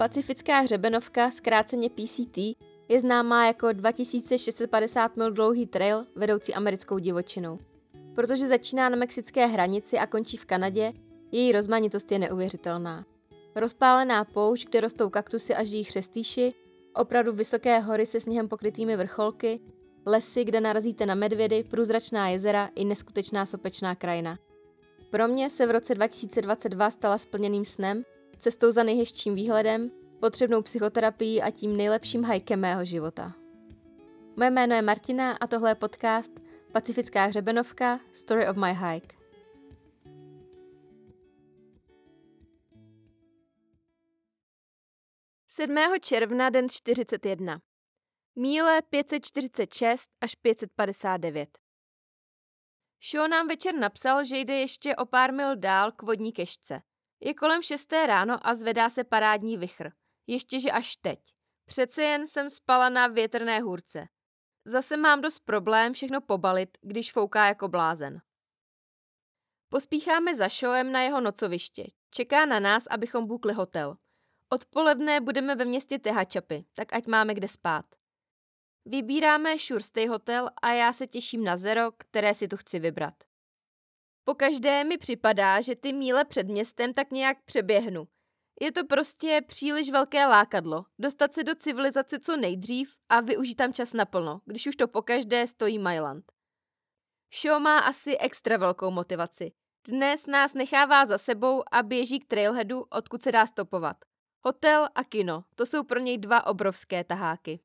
Pacifická hřebenovka, zkráceně PCT, je známá jako 2650 mil dlouhý trail vedoucí americkou divočinou. Protože začíná na mexické hranici a končí v Kanadě, její rozmanitost je neuvěřitelná. Rozpálená poušť, kde rostou kaktusy a žijí chřestýši, opravdu vysoké hory se sněhem pokrytými vrcholky, lesy, kde narazíte na medvědy, průzračná jezera i neskutečná sopečná krajina. Pro mě se v roce 2022 stala splněným snem, cestou za nejhezčím výhledem, potřebnou psychoterapií a tím nejlepším hajkem mého života. Moje jméno je Martina a tohle je podcast Pacifická hřebenovka Story of my hike. Sedmého června den 41. Míle 546 až 559. Shaw nám večer napsal, že jde ještě o pár mil dál k vodní kešce. Je kolem šesté ráno a zvedá se parádní vichr. Ještě, že až teď. Přece jen jsem spala na větrné hůrce. Zase mám dost problém všechno pobalit, když fouká jako blázen. Pospícháme za Showem na jeho nocoviště. Čeká na nás, abychom bukli hotel. Odpoledne budeme ve městě Tehačapy, tak ať máme kde spát. Vybíráme Sure Stay Hotel a já se těším na zero, které si tu chci vybrat. Po každé mi připadá, že ty míle před městem tak nějak přeběhnu. Je to prostě příliš velké lákadlo, dostat se do civilizace co nejdřív a využít tam čas naplno, když už to po každé stojí Mailand. Show má asi extra velkou motivaci. Dnes nás nechává za sebou a běží k trailheadu, odkud se dá stopovat. Hotel a kino, to jsou pro něj dva obrovské taháky.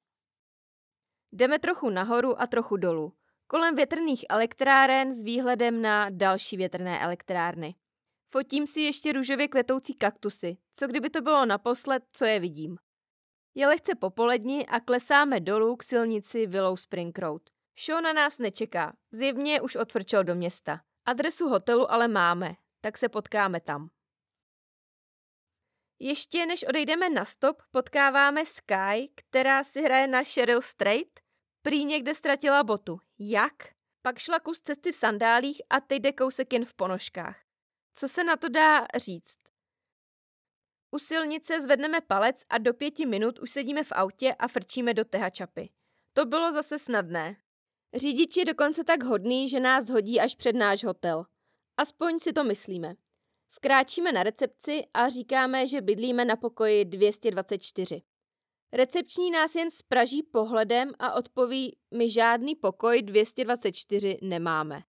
Jdeme trochu nahoru a trochu dolů. Kolem větrných elektráren s výhledem na další větrné elektrárny. Fotím si ještě růžově kvetoucí kaktusy, co kdyby to bylo naposled, co je vidím. Je lehce popolední a klesáme dolů k silnici Willow Spring Road. Show na nás nečeká, zjevně už otvrčel do města. Adresu hotelu ale máme, tak se potkáme tam. Ještě než odejdeme na stop, potkáváme Sky, která si hraje na Cheryl Strait. Prý někde ztratila botu. Jak? Pak šla kus cesty v sandálích a teď jde kousek jen v ponožkách. Co se na to dá říct? U silnice zvedneme palec a do pěti minut už sedíme v autě a frčíme do Tehačapy. To bylo zase snadné. Řidič je dokonce tak hodný, že nás hodí až před náš hotel. Aspoň si to myslíme. Vkráčíme na recepci a říkáme, že bydlíme na pokoji 224. Recepční nás jen spraží pohledem a odpoví, my žádný pokoj 224 nemáme.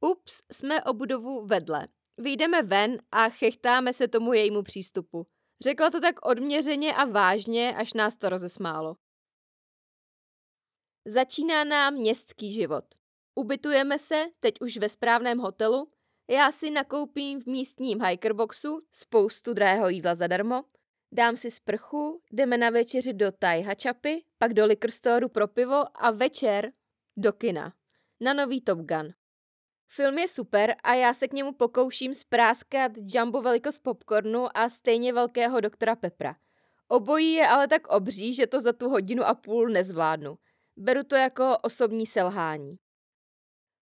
Ups, jsme o budovu vedle. Vyjdeme ven a chechtáme se tomu jejímu přístupu. Řekla to tak odměřeně a vážně, až nás to rozesmálo. Začíná nám městský život. Ubytujeme se, teď už ve správném hotelu, já si nakoupím v místním hikerboxu spoustu drahého jídla zadarmo, dám si sprchu, jdeme na večeři do Thai Hačapy, pak do liquor pro pivo a večer do kina. Na nový Top Gun. Film je super a já se k němu pokouším spráskat jumbo velikost popcornu a stejně velkého doktora Pepra. Obojí je ale tak obří, že to za tu hodinu a půl nezvládnu. Beru to jako osobní selhání.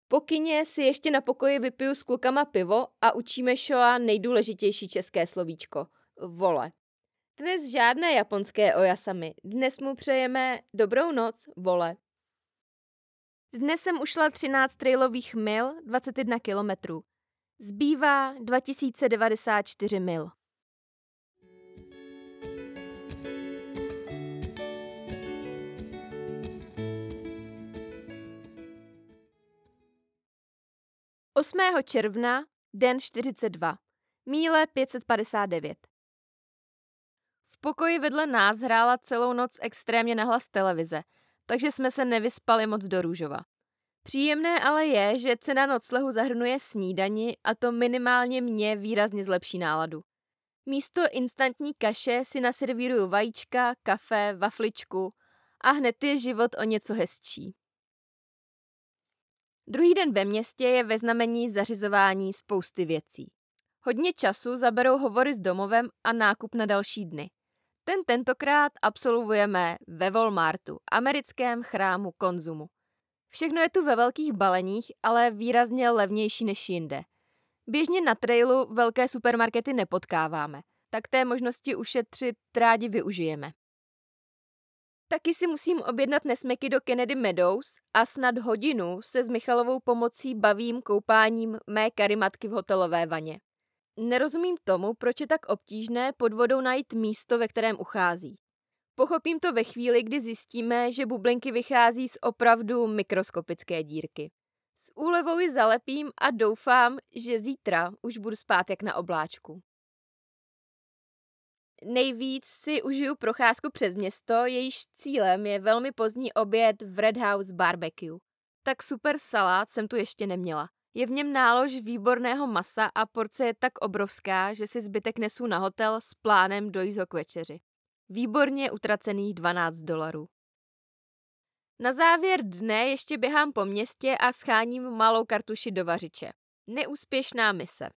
Po kině si ještě na pokoji vypiju s klukama pivo a učíme Shoa nejdůležitější české slovíčko. Vole. Dnes žádné japonské ojasami. Dnes mu přejeme dobrou noc, vole. Dnes jsem ušla 13 trailových mil, 21 kilometrů. Zbývá 2094 mil. 8. června, den 42, míle 559. Pokoji vedle nás hrála celou noc extrémně nahlas televize, takže jsme se nevyspali moc do růžova. Příjemné ale je, že cena noclehu zahrnuje snídani a to minimálně mě výrazně zlepší náladu. Místo instantní kaše si naservíruju vajíčka, kafe, vafličku a hned je život o něco hezčí. Druhý den ve městě je ve znamení zařizování spousty věcí. Hodně času zaberou hovory s domovem a nákup na další dny. Ten tentokrát absolvujeme ve Walmartu, americkém chrámu konzumu. Všechno je tu ve velkých baleních, ale výrazně levnější než jinde. Běžně na trailu velké supermarkety nepotkáváme. tak té možnosti ušetřit rádi využijeme. Taky si musím objednat nesmeky do Kennedy Meadows a snad hodinu se s Michalovou pomocí bavím koupáním mé karimatky v hotelové vaně. Nerozumím tomu, proč je tak obtížné pod vodou najít místo, ve kterém uchází. Pochopím to ve chvíli, kdy zjistíme, že bublinky vychází z opravdu mikroskopické dírky. S úlevou ji zalepím a doufám, že zítra už budu spát jak na obláčku. Nejvíc si užiju procházku přes město, jejíž cílem je velmi pozdní oběd v Red House Barbecue. Tak super salát jsem tu ještě neměla. Je v něm nálož výborného masa a porce je tak obrovská, že si zbytek nesu na hotel s plánem dojít k večeři. Výborně utracených 12 dolarů. Na závěr dne ještě běhám po městě a scháním malou kartuši do vařiče. Neúspěšná mise.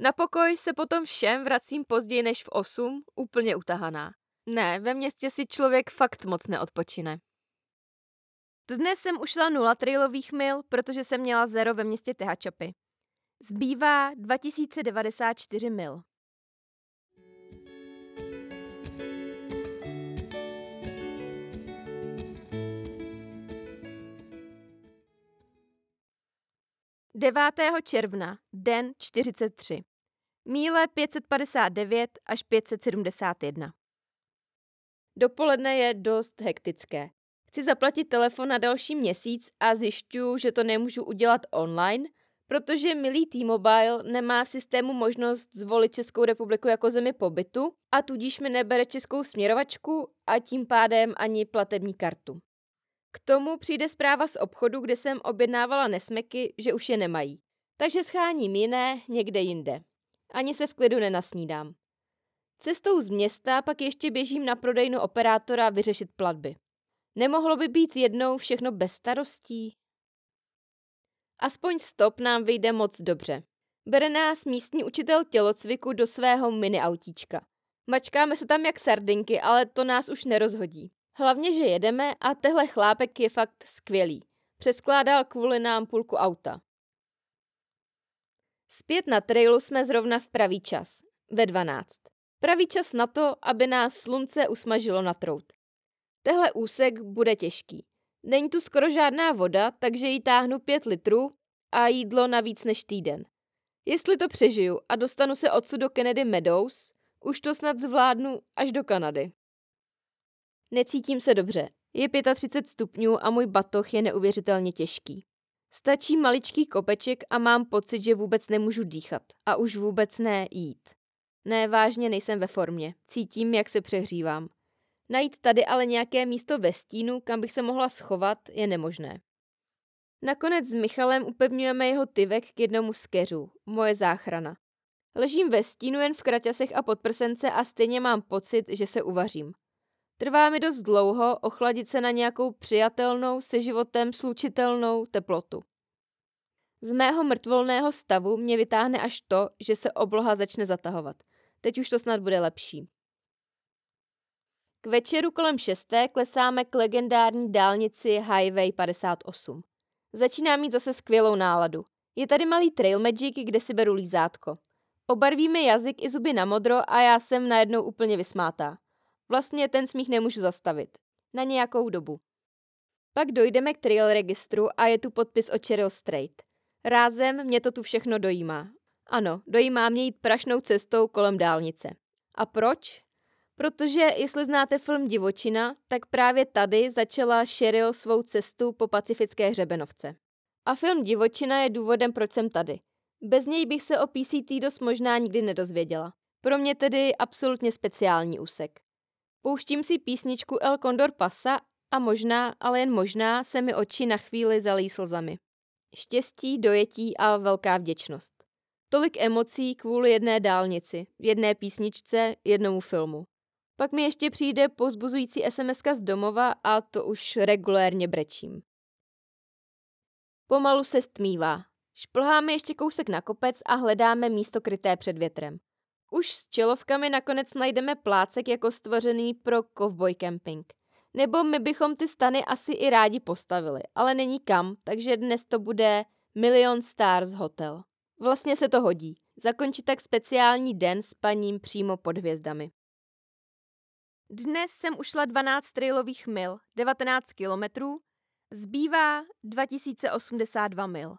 Na pokoj se potom všem vracím později než v 8, úplně utahaná. Ne, ve městě si člověk fakt moc neodpočine. Dnes jsem ušla nula trailových mil, protože jsem měla zero ve městě Tehačapy. Zbývá 2094 mil. Devátého června, den 43. Míle 559 až 571. Dopoledne je dost hektické. Chci zaplatit telefon na další měsíc a zjišťuju, že to nemůžu udělat online, protože milý T-Mobile nemá v systému možnost zvolit Českou republiku jako zemi pobytu a tudíž mi nebere českou směrovačku a tím pádem ani platební kartu. K tomu přijde zpráva z obchodu, kde jsem objednávala nesmeky, že už je nemají. Takže scháním jiné někde jinde. Ani se v klidu nenasnídám. Cestou z města pak ještě běžím na prodejnu operátora vyřešit platby. Nemohlo by být jednou všechno bez starostí? Aspoň stop nám vyjde moc dobře. Bere nás místní učitel tělocviku do svého mini autíčka. Mačkáme se tam jak sardinky, ale to nás už nerozhodí. Hlavně, že jedeme a tehle chlápek je fakt skvělý. Přeskládal kvůli nám půlku auta. Zpět na trailu jsme zrovna v pravý čas, ve 12. Pravý čas na to, aby nás slunce usmažilo na trout. Tehle úsek bude těžký. Není tu skoro žádná voda, takže jí táhnu 5 litrů a jídlo na víc než týden. Jestli to přežiju a dostanu se odsud do Kennedy Meadows, už to snad zvládnu až do Kanady. Necítím se dobře. Je 35 stupňů a můj batoh je neuvěřitelně těžký. Stačí maličký kopeček a mám pocit, že vůbec nemůžu dýchat. A už vůbec ne jít. Ne, vážně nejsem ve formě. Cítím, jak se přehřívám. Najít tady ale nějaké místo ve stínu, kam bych se mohla schovat, je nemožné. Nakonec s Michalem upevňujeme jeho tyvek k jednomu z keřů. Moje záchrana. Ležím ve stínu jen v kraťasech a podprsence a stejně mám pocit, že se uvařím. Trvá mi dost dlouho ochladit se na nějakou přijatelnou, se životem slučitelnou teplotu. Z mého mrtvolného stavu mě vytáhne až to, že se obloha začne zatahovat. Teď už to snad bude lepší. K večeru kolem šesté klesáme k legendární dálnici Highway 58. Začíná mít zase skvělou náladu. Je tady malý trail magic, kde si beru lízátko. Obarvíme jazyk i zuby na modro a já jsem najednou úplně vysmátá. Vlastně ten smích nemůžu zastavit. Na nějakou dobu. Pak dojdeme k trail registru a je tu podpis o Cheryl Strait. Rázem mě to tu všechno dojímá. Ano, dojímá mě jít prašnou cestou kolem dálnice. A proč? Protože jestli znáte film Divočina, tak právě tady začala Cheryl svou cestu po pacifické hřebenovce. A film Divočina je důvodem, proč jsem tady. Bez něj bych se o PCT dost možná nikdy nedozvěděla. Pro mě tedy absolutně speciální úsek. Pouštím si písničku El Condor Pasa a možná, ale jen možná, se mi oči na chvíli zalí slzami. Štěstí, dojetí a velká vděčnost. Tolik emocí kvůli jedné dálnici, jedné písničce, jednomu filmu. Pak mi ještě přijde pozbuzující sms z domova a to už regulérně brečím. Pomalu se stmívá. Šplháme ještě kousek na kopec a hledáme místo kryté před větrem. Už s čelovkami nakonec najdeme plácek jako stvořený pro cowboy camping. Nebo my bychom ty stany asi i rádi postavili, ale není kam, takže dnes to bude Million Stars Hotel. Vlastně se to hodí. Zakončit tak speciální den s paním přímo pod hvězdami. Dnes jsem ušla 12 trailových mil, 19 kilometrů, zbývá 2082 mil.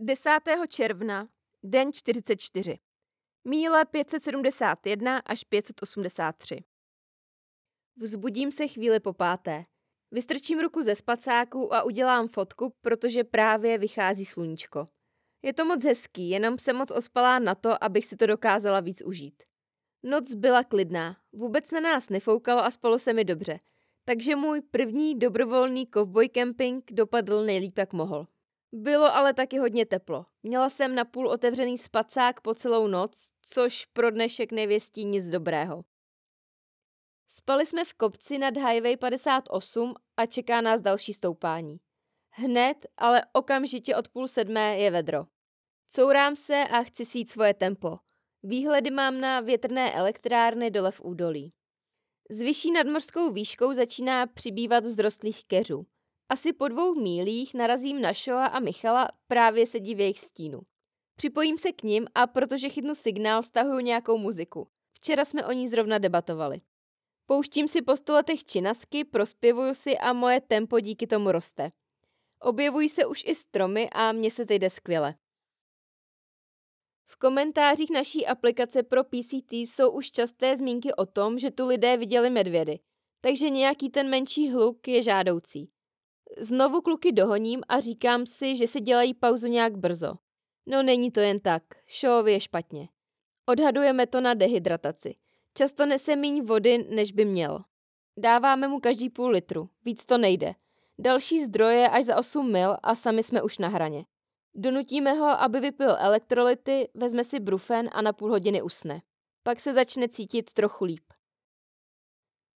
Desátého června, den 44. Míle 571 až 583. Vzbudím se chvíli po páté. Vystrčím ruku ze spacáku a udělám fotku, protože právě vychází sluníčko. Je to moc hezký, jenom jsem moc ospalá na to, abych si to dokázala víc užít. Noc byla klidná, vůbec na nás nefoukalo a spalo se mi dobře, takže můj první dobrovolný cowboy camping dopadl nejlíp jak mohl. Bylo ale taky hodně teplo. Měla jsem na půl otevřený spacák po celou noc, což pro dnešek nevěstí nic dobrého. Spali jsme v kopci nad Highway 58 a čeká nás další stoupání. Hned, ale okamžitě od půl sedmé je vedro. Courám se a chci sít svoje tempo. Výhledy mám na větrné elektrárny dole v údolí. S vyšší nadmorskou výškou začíná přibývat vzrostlých keřů. Asi po dvou mílích narazím na Šoa a Michala, právě sedí v jejich stínu. Připojím se k ním a protože chytnu signál, stahuju nějakou muziku. Včera jsme o ní zrovna debatovali. Pouštím si po stoletech činasky, prospěvuju si a moje tempo díky tomu roste. Objevují se už i stromy a mně se teď jde skvěle. V komentářích naší aplikace pro PCT jsou už časté zmínky o tom, že tu lidé viděli medvědy, takže nějaký ten menší hluk je žádoucí. Znovu kluky dohoním a říkám si, že si dělají pauzu nějak brzo. No není to jen tak, šovi je špatně. Odhadujeme to na dehydrataci. Často nese míň vody, než by měl. Dáváme mu každý půl litru, víc to nejde. Další zdroje až za 8 mil a sami jsme už na hraně. Donutíme ho, aby vypil elektrolyty, vezme si brufen a na půl hodiny usne. Pak se začne cítit trochu líp.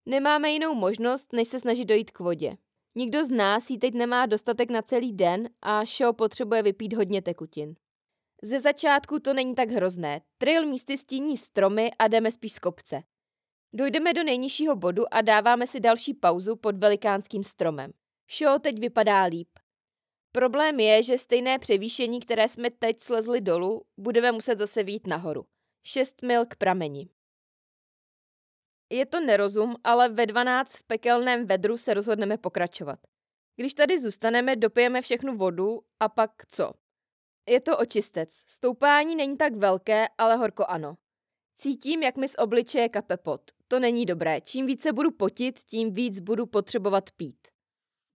Nemáme jinou možnost, než se snažit dojít k vodě. Nikdo z nás jí teď nemá dostatek na celý den a show potřebuje vypít hodně tekutin. Ze začátku to není tak hrozné. Trail místy stíní stromy a jdeme spíš z kopce. Dojdeme do nejnižšího bodu a dáváme si další pauzu pod velikánským stromem. Show teď vypadá líp. Problém je, že stejné převýšení, které jsme teď slezli dolů, budeme muset zase výjít nahoru. 6 mil k prameni. Je to nerozum, ale ve 12 v pekelném vedru se rozhodneme pokračovat. Když tady zůstaneme, dopijeme všechnu vodu a pak co? Je to očistec. Stoupání není tak velké, ale horko ano. Cítím, jak mi z obličeje kape pot. To není dobré. Čím více budu potit, tím víc budu potřebovat pít.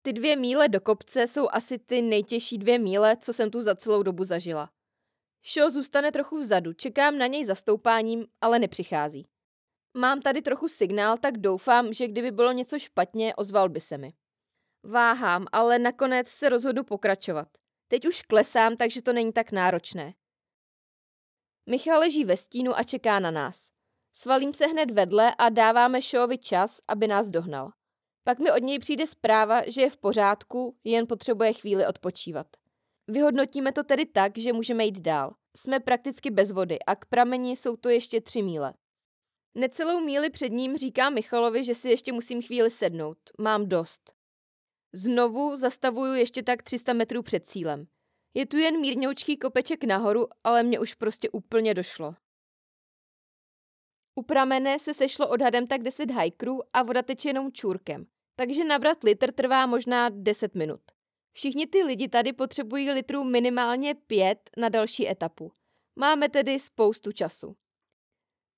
Ty dvě míle do kopce jsou asi ty nejtěžší dvě míle, co jsem tu za celou dobu zažila. Šo zůstane trochu vzadu, čekám na něj za stoupáním, ale nepřichází. Mám tady trochu signál, tak doufám, že kdyby bylo něco špatně, ozval by se mi. Váhám, ale nakonec se rozhodu pokračovat. Teď už klesám, takže to není tak náročné. Michal leží ve stínu a čeká na nás. Svalím se hned vedle a dáváme Šovi čas, aby nás dohnal. Pak mi od něj přijde zpráva, že je v pořádku, jen potřebuje chvíli odpočívat. Vyhodnotíme to tedy tak, že můžeme jít dál. Jsme prakticky bez vody a k prameni jsou to ještě tři míle. Necelou míli před ním říká Michalovi, že si ještě musím chvíli sednout. Mám dost. Znovu zastavuju ještě tak 300 metrů před cílem. Je tu jen mírňoučký kopeček nahoru, ale mě už prostě úplně došlo. U pramene se sešlo odhadem tak 10 hikerů a voda teče jenom čůrkem, takže nabrat litr trvá možná 10 minut. Všichni ty lidi tady potřebují litrů minimálně 5 na další etapu. Máme tedy spoustu času.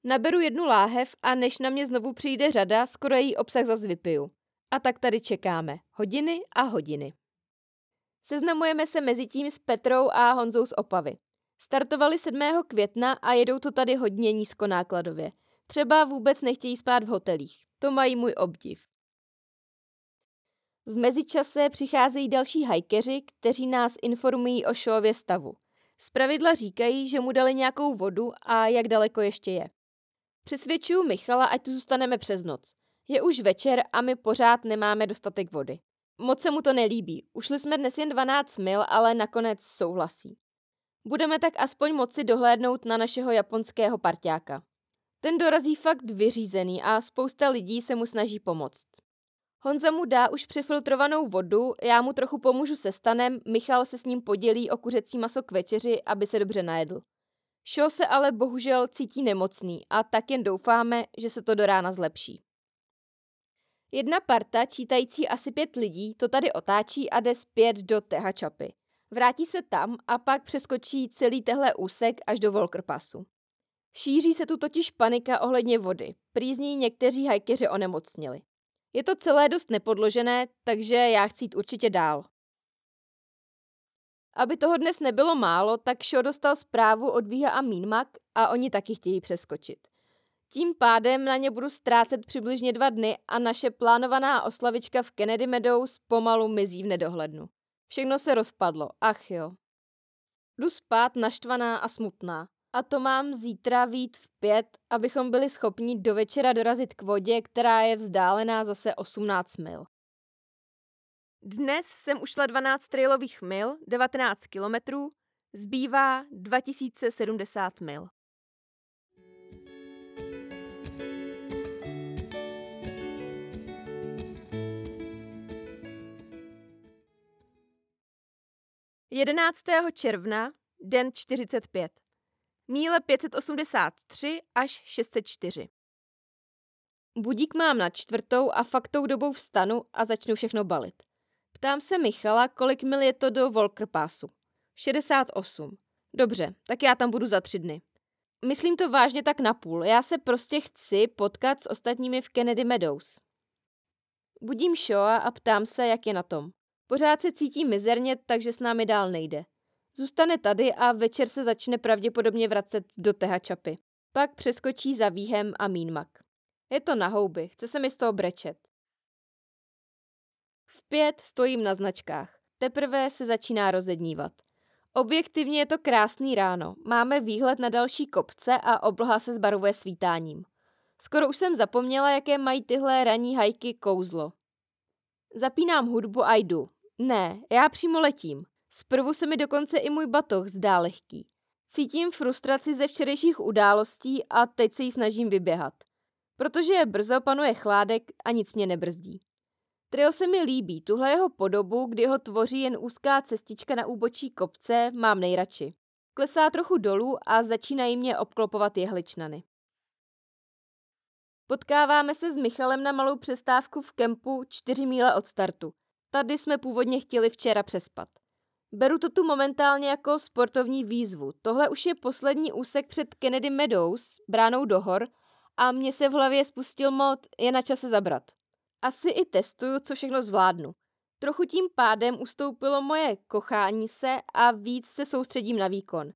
Naberu jednu láhev a než na mě znovu přijde řada, skoro její obsah zase vypiju. A tak tady čekáme. Hodiny a hodiny. Seznamujeme se mezi tím s Petrou a Honzou z Opavy. Startovali 7. května a jedou to tady hodně nízkonákladově. Třeba vůbec nechtějí spát v hotelích. To mají můj obdiv. V mezičase přicházejí další hajkeři, kteří nás informují o šově stavu. Zpravidla říkají, že mu dali nějakou vodu a jak daleko ještě je. Přesvědčuju Michala, ať tu zůstaneme přes noc. Je už večer a my pořád nemáme dostatek vody. Moc se mu to nelíbí. Ušli jsme dnes jen 12 mil, ale nakonec souhlasí. Budeme tak aspoň moci dohlédnout na našeho japonského parťáka. Ten dorazí fakt vyřízený a spousta lidí se mu snaží pomoct. Honza mu dá už přefiltrovanou vodu, já mu trochu pomůžu se stanem, Michal se s ním podělí o kuřecí maso k večeři, aby se dobře najedl. Šo se ale bohužel cítí nemocný a tak jen doufáme, že se to do rána zlepší. Jedna parta, čítající asi pět lidí, to tady otáčí a jde zpět do Tehačapy. Vrátí se tam a pak přeskočí celý tehle úsek až do Volkerpasu. Šíří se tu totiž panika ohledně vody. Prý někteří hajkeři onemocnili. Je to celé dost nepodložené, takže já chci jít určitě dál. Aby toho dnes nebylo málo, tak Šo dostal zprávu od Víha a Mínmak a oni taky chtějí přeskočit. Tím pádem na ně budu ztrácet přibližně dva dny a naše plánovaná oslavička v Kennedy Meadows pomalu mizí v nedohlednu. Všechno se rozpadlo, ach jo. Jdu spát naštvaná a smutná. A to mám zítra vít v pět, abychom byli schopni do večera dorazit k vodě, která je vzdálená zase 18 mil. Dnes jsem ušla 12 trailových mil, 19 kilometrů, zbývá 2070 mil. Jedenáctého června, den 45. Míle 583 až 604. Budík mám na čtvrtou a fakt tou dobou vstanu a začnu všechno balit. Ptám se Michala, kolik mil je to do Volker Passu. 68. Dobře, tak já tam budu za tři dny. Myslím to vážně tak napůl. Já se prostě chci potkat s ostatními v Kennedy Meadows. Budím Shoa a ptám se, jak je na tom. Pořád se cítí mizerně, takže s námi dál nejde. Zůstane tady a večer se začne pravděpodobně vracet do Tehačapy. Pak přeskočí za výhem a mínmak. Je to na houby, chce se mi z toho brečet. V pět stojím na značkách. Teprve se začíná rozednívat. Objektivně je to krásný ráno. Máme výhled na další kopce a obloha se zbarvuje svítáním. Skoro už jsem zapomněla, jaké mají tyhle ranní hajky kouzlo. Zapínám hudbu a jdu. Ne, já přímo letím. Zprvu se mi dokonce i můj batoh zdá lehký. Cítím frustraci ze včerejších událostí a teď se jí snažím vyběhat. Protože je brzo, panuje chládek a nic mě nebrzdí. Trail se mi líbí, tuhle jeho podobu, kdy ho tvoří jen úzká cestička na úbočí kopce, mám nejradši. Klesá trochu dolů a začínají mě obklopovat jehličnany. Potkáváme se s Michalem na malou přestávku v kempu 4 míle od startu. Tady jsme původně chtěli včera přespat. Beru to tu momentálně jako sportovní výzvu. Tohle už je poslední úsek před Kennedy Meadows, bránou do hor, a mě se v hlavě spustil mod, je na čase zabrat. Asi i testuju, co všechno zvládnu. Trochu tím pádem ustoupilo moje kochání se a víc se soustředím na výkon.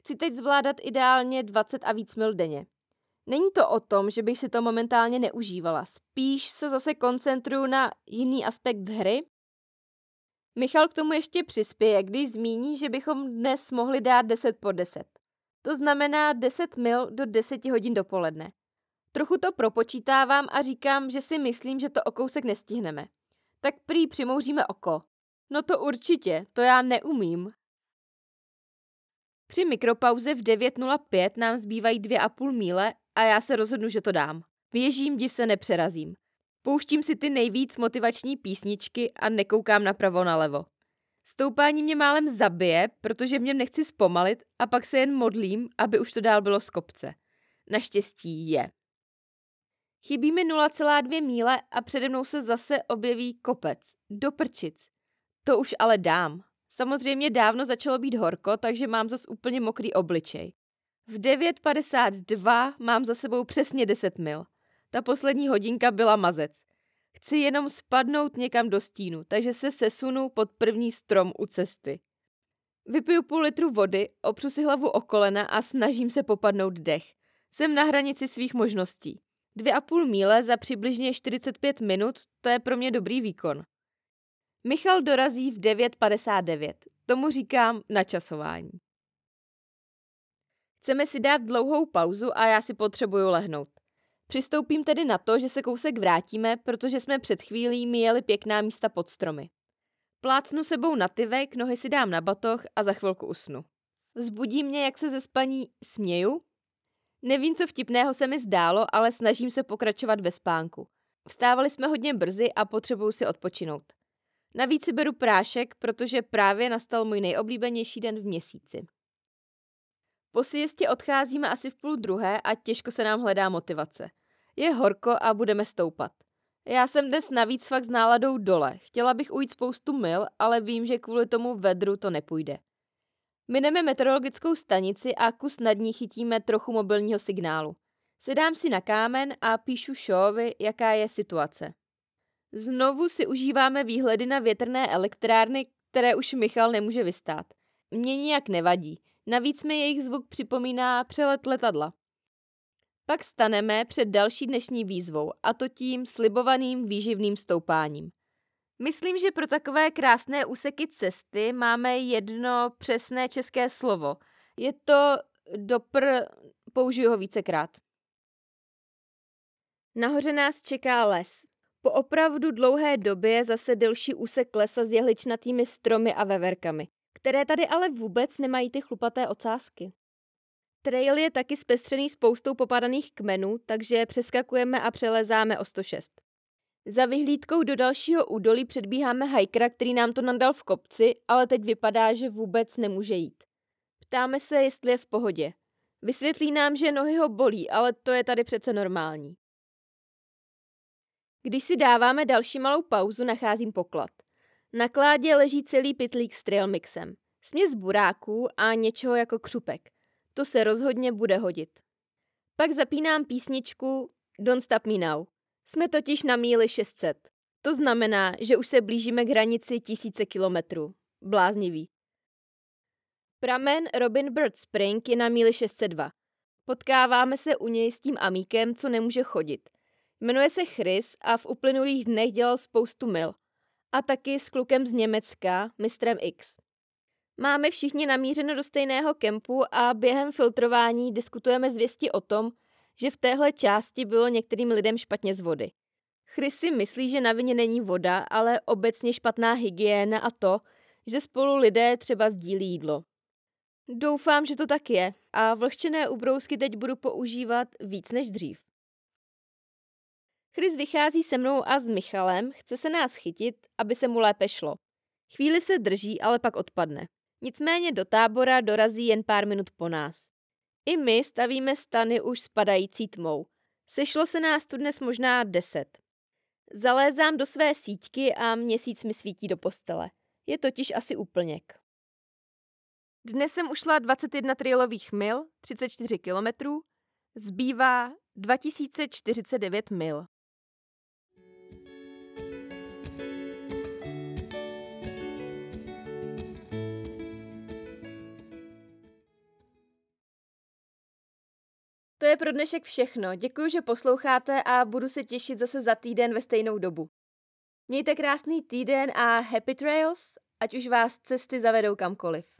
Chci teď zvládat ideálně 20 a víc mil denně. Není to o tom, že bych si to momentálně neužívala. Spíš se zase koncentruju na jiný aspekt hry Michal k tomu ještě přispěje, když zmíní, že bychom dnes mohli dát 10 po 10. To znamená 10 mil do 10 hodin dopoledne. Trochu to propočítávám a říkám, že si myslím, že to o kousek nestihneme. Tak prý přimouříme oko. No to určitě, to já neumím. Při mikropauze v 9.05 nám zbývají 2,5 míle a já se rozhodnu, že to dám. Běžím, div se nepřerazím. Pouštím si ty nejvíc motivační písničky a nekoukám napravo nalevo. Stoupání mě málem zabije, protože něm nechci zpomalit a pak se jen modlím, aby už to dál bylo z kopce. Naštěstí je. Chybí mi 0,2 míle a přede mnou se zase objeví kopec. Do prčic. To už ale dám. Samozřejmě dávno začalo být horko, takže mám zas úplně mokrý obličej. V 9.52 mám za sebou přesně 10 mil. Ta poslední hodinka byla mazec. Chci jenom spadnout někam do stínu, takže se sesunu pod první strom u cesty. Vypiju půl litru vody, opřu si hlavu o kolena a snažím se popadnout dech. Jsem na hranici svých možností. Dvě a půl míle za přibližně 45 minut, to je pro mě dobrý výkon. Michal dorazí v 9.59. Tomu říkám načasování. Chceme si dát dlouhou pauzu a já si potřebuju lehnout. Přistoupím tedy na to, že se kousek vrátíme, protože jsme před chvílí míjeli pěkná místa pod stromy. Plácnu sebou na tyvek, nohy si dám na batoh a za chvilku usnu. Vzbudí mě, jak se ze spaní směju. Nevím, co vtipného se mi zdálo, ale snažím se pokračovat ve spánku. Vstávali jsme hodně brzy a potřebuju si odpočinout. Navíc si beru prášek, protože právě nastal můj nejoblíbenější den v měsíci. Po siestě odcházíme asi v půl druhé a těžko se nám hledá motivace. Je horko a budeme stoupat. Já jsem dnes navíc fakt s náladou dole. Chtěla bych ujít spoustu mil, ale vím, že kvůli tomu vedru to nepůjde. Mineme meteorologickou stanici a kus nad ní chytíme trochu mobilního signálu. Sedám si na kámen a píšu Šovi, jaká je situace. Znovu si užíváme výhledy na větrné elektrárny, které už Michal nemůže vystát. Mně nijak nevadí. Navíc mi jejich zvuk připomíná přelet letadla. Pak staneme před další dnešní výzvou, a to tím slibovaným výživným stoupáním. Myslím, že pro takové krásné úseky cesty máme jedno přesné české slovo. Je to dopr... použiju ho vícekrát. Nahoře nás čeká les. Po opravdu dlouhé době zase delší úsek lesa s jehličnatými stromy a veverkami, které tady ale vůbec nemají ty chlupaté ocásky. Trail je taky zpestřený spoustou popadaných kmenů, takže přeskakujeme a přelezáme o 106. Za vyhlídkou do dalšího údolí předbíháme hajkra, který nám to nadal v kopci, ale teď vypadá, že vůbec nemůže jít. Ptáme se, jestli je v pohodě. Vysvětlí nám, že nohy ho bolí, ale to je tady přece normální. Když si dáváme další malou pauzu, nacházím poklad. Na kládě leží celý pitlík s trail mixem. Směs buráků a něčeho jako křupek. To se rozhodně bude hodit. Pak zapínám písničku Don't Stop Me Now. Jsme totiž na míli 600. To znamená, že už se blížíme k hranici tisíce kilometrů. Bláznivý. Pramen Robin Bird Spring je na míli 602. Potkáváme se u něj s tím amíkem, co nemůže chodit. Jmenuje se Chris a v uplynulých dnech dělal spoustu mil. A taky s klukem z Německa, mistrem X. Máme všichni namířeno do stejného kempu a během filtrování diskutujeme zvěsti o tom, že v téhle části bylo některým lidem špatně z vody. Chris si myslí, že na vině není voda, ale obecně špatná hygiena a to, že spolu lidé třeba sdílí jídlo. Doufám, že to tak je a vlhčené ubrousky teď budu používat víc než dřív. Chris vychází se mnou a s Michalem, chce se nás chytit, aby se mu lépe šlo. Chvíli se drží, ale pak odpadne. Nicméně do tábora dorazí jen pár minut po nás. I my stavíme stany už spadající tmou. Sešlo se nás tu dnes možná deset. Zalézám do své síťky a měsíc mi svítí do postele. Je totiž asi úplněk. Dnes jsem ušla 21 trailových mil, 34 kilometrů, zbývá 2049 mil. To je pro dnešek všechno. Děkuji, že posloucháte a budu se těšit zase za týden ve stejnou dobu. Mějte krásný týden a happy trails, ať už vás cesty zavedou kamkoliv.